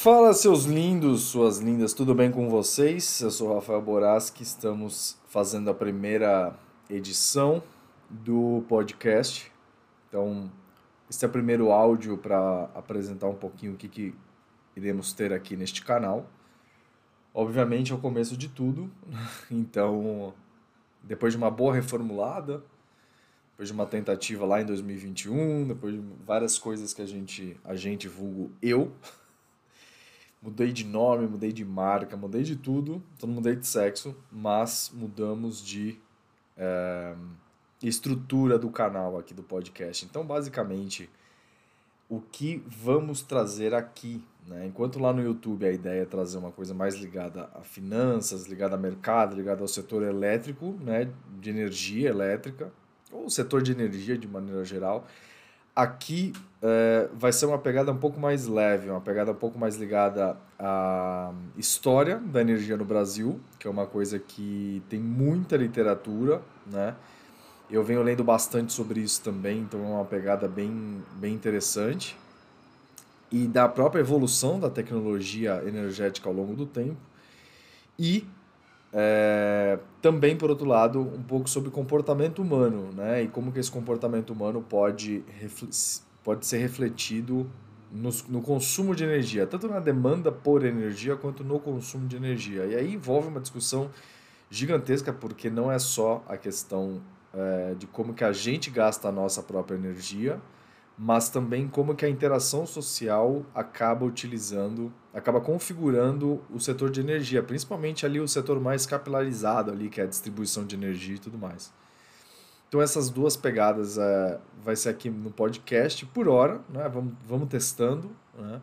Fala, seus lindos, suas lindas, tudo bem com vocês? Eu sou Rafael Boraski, estamos fazendo a primeira edição do podcast. Então, esse é o primeiro áudio para apresentar um pouquinho o que, que iremos ter aqui neste canal. Obviamente é o começo de tudo, então, depois de uma boa reformulada, depois de uma tentativa lá em 2021, depois de várias coisas que a gente, a gente vulgo eu, Mudei de nome, mudei de marca, mudei de tudo, então não mudei de sexo, mas mudamos de é, estrutura do canal aqui do podcast. Então, basicamente, o que vamos trazer aqui, né? Enquanto lá no YouTube a ideia é trazer uma coisa mais ligada a finanças, ligada a mercado, ligada ao setor elétrico, né? De energia elétrica, ou setor de energia de maneira geral Aqui é, vai ser uma pegada um pouco mais leve, uma pegada um pouco mais ligada à história da energia no Brasil, que é uma coisa que tem muita literatura, né? Eu venho lendo bastante sobre isso também, então é uma pegada bem, bem interessante. E da própria evolução da tecnologia energética ao longo do tempo. E é, também, por outro lado, um pouco sobre comportamento humano, né? E como que esse comportamento humano pode, pode ser refletido no, no consumo de energia, tanto na demanda por energia quanto no consumo de energia. E aí envolve uma discussão gigantesca, porque não é só a questão é, de como que a gente gasta a nossa própria energia, mas também como que a interação social acaba utilizando, acaba configurando o setor de energia, principalmente ali o setor mais capilarizado ali, que é a distribuição de energia e tudo mais. Então essas duas pegadas é, vai ser aqui no podcast por hora, né? Vamos, vamos testando, né?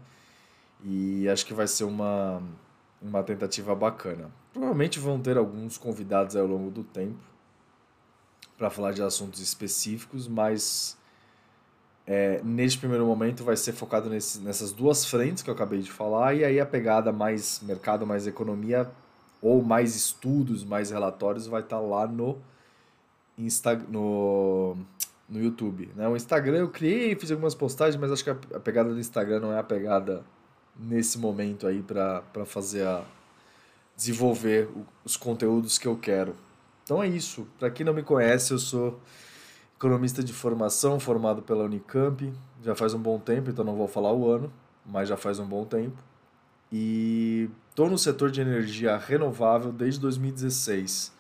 E acho que vai ser uma, uma tentativa bacana. Provavelmente vão ter alguns convidados ao longo do tempo para falar de assuntos específicos, mas é, neste primeiro momento vai ser focado nesse, nessas duas frentes que eu acabei de falar, e aí a pegada mais mercado, mais economia, ou mais estudos, mais relatórios, vai estar tá lá no, Insta, no, no YouTube. Né? O Instagram eu criei, fiz algumas postagens, mas acho que a, a pegada do Instagram não é a pegada nesse momento aí para fazer a desenvolver os conteúdos que eu quero. Então é isso. Para quem não me conhece, eu sou economista de formação, formado pela Unicamp, já faz um bom tempo, então não vou falar o ano, mas já faz um bom tempo. E estou no setor de energia renovável desde 2016.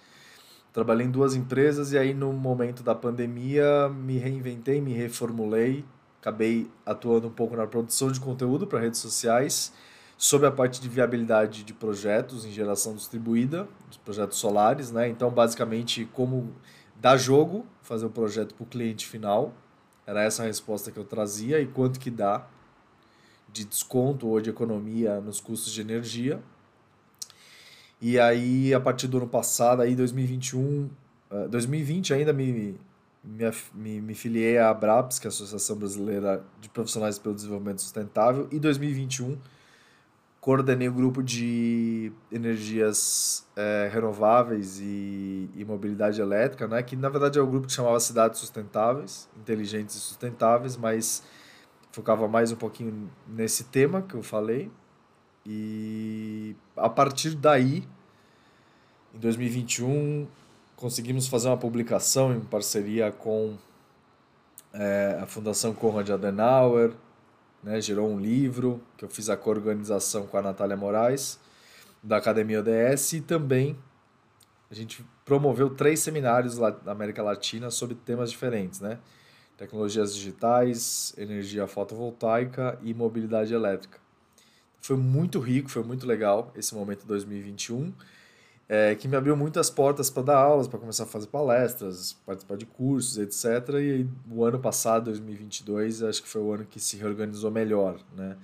Trabalhei em duas empresas e aí no momento da pandemia me reinventei, me reformulei, acabei atuando um pouco na produção de conteúdo para redes sociais, sobre a parte de viabilidade de projetos em geração distribuída, os projetos solares, né? Então, basicamente, como dar jogo, fazer o projeto para o cliente final. Era essa a resposta que eu trazia e quanto que dá de desconto ou de economia nos custos de energia. E aí, a partir do ano passado, aí 2021, 2020 ainda me, me, me, me filiei à ABRAPS, que é a Associação Brasileira de Profissionais pelo Desenvolvimento Sustentável, e 2021 coordenei o um grupo de energias é, renováveis e, e, mobilidade elétrica, né? que na verdade é o um grupo que chamava Cidades Sustentáveis, Inteligentes e Sustentáveis, mas focava mais um pouquinho nesse tema que eu falei. E a partir daí, em 2021, conseguimos fazer uma publicação em parceria com é, a Fundação Konrad Adenauer, né, gerou um livro que eu fiz a co-organização com a Natália Moraes, da Academia ODS, e também a gente promoveu três seminários na América Latina sobre temas diferentes, né? Tecnologias digitais, energia fotovoltaica e mobilidade elétrica. Foi muito rico, foi muito legal esse momento 2021 é, que me abriu muitas portas para dar aulas, para começar a fazer palestras, participar de cursos, etc. E o ano passado, 2022, acho que foi o ano que se reorganizou melhor, né?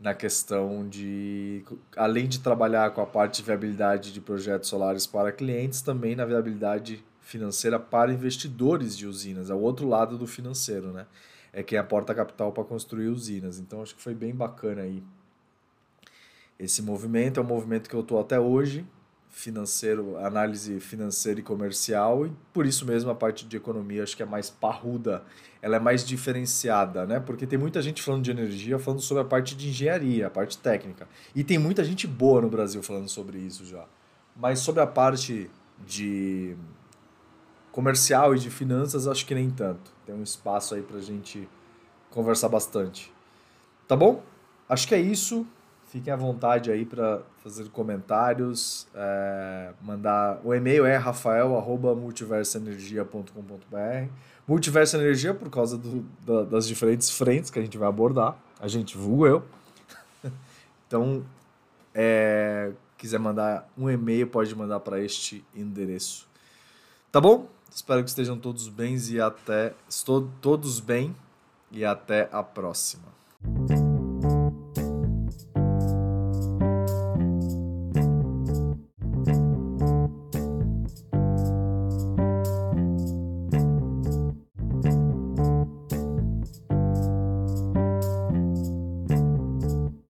Na questão de, além de trabalhar com a parte de viabilidade de projetos solares para clientes, também na viabilidade financeira para investidores de usinas, é o outro lado do financeiro, né? é quem aporta capital para construir usinas. Então acho que foi bem bacana aí. Esse movimento é um movimento que eu estou até hoje, financeiro, análise financeira e comercial, e por isso mesmo a parte de economia acho que é mais parruda, ela é mais diferenciada, né? Porque tem muita gente falando de energia, falando sobre a parte de engenharia, a parte técnica. E tem muita gente boa no Brasil falando sobre isso já. Mas sobre a parte de comercial e de finanças, acho que nem tanto. Tem um espaço aí pra gente conversar bastante. Tá bom? Acho que é isso. Fiquem à vontade aí para fazer comentários, é, mandar. O e-mail é rafael.multiversoenergia.com.br. Multiverso Energia por causa do, da, das diferentes frentes que a gente vai abordar. A gente, vulgo eu. então, é, quiser mandar um e-mail, pode mandar para este endereço. Tá bom? Espero que estejam todos bem e até. Estou todos bem e até a próxima.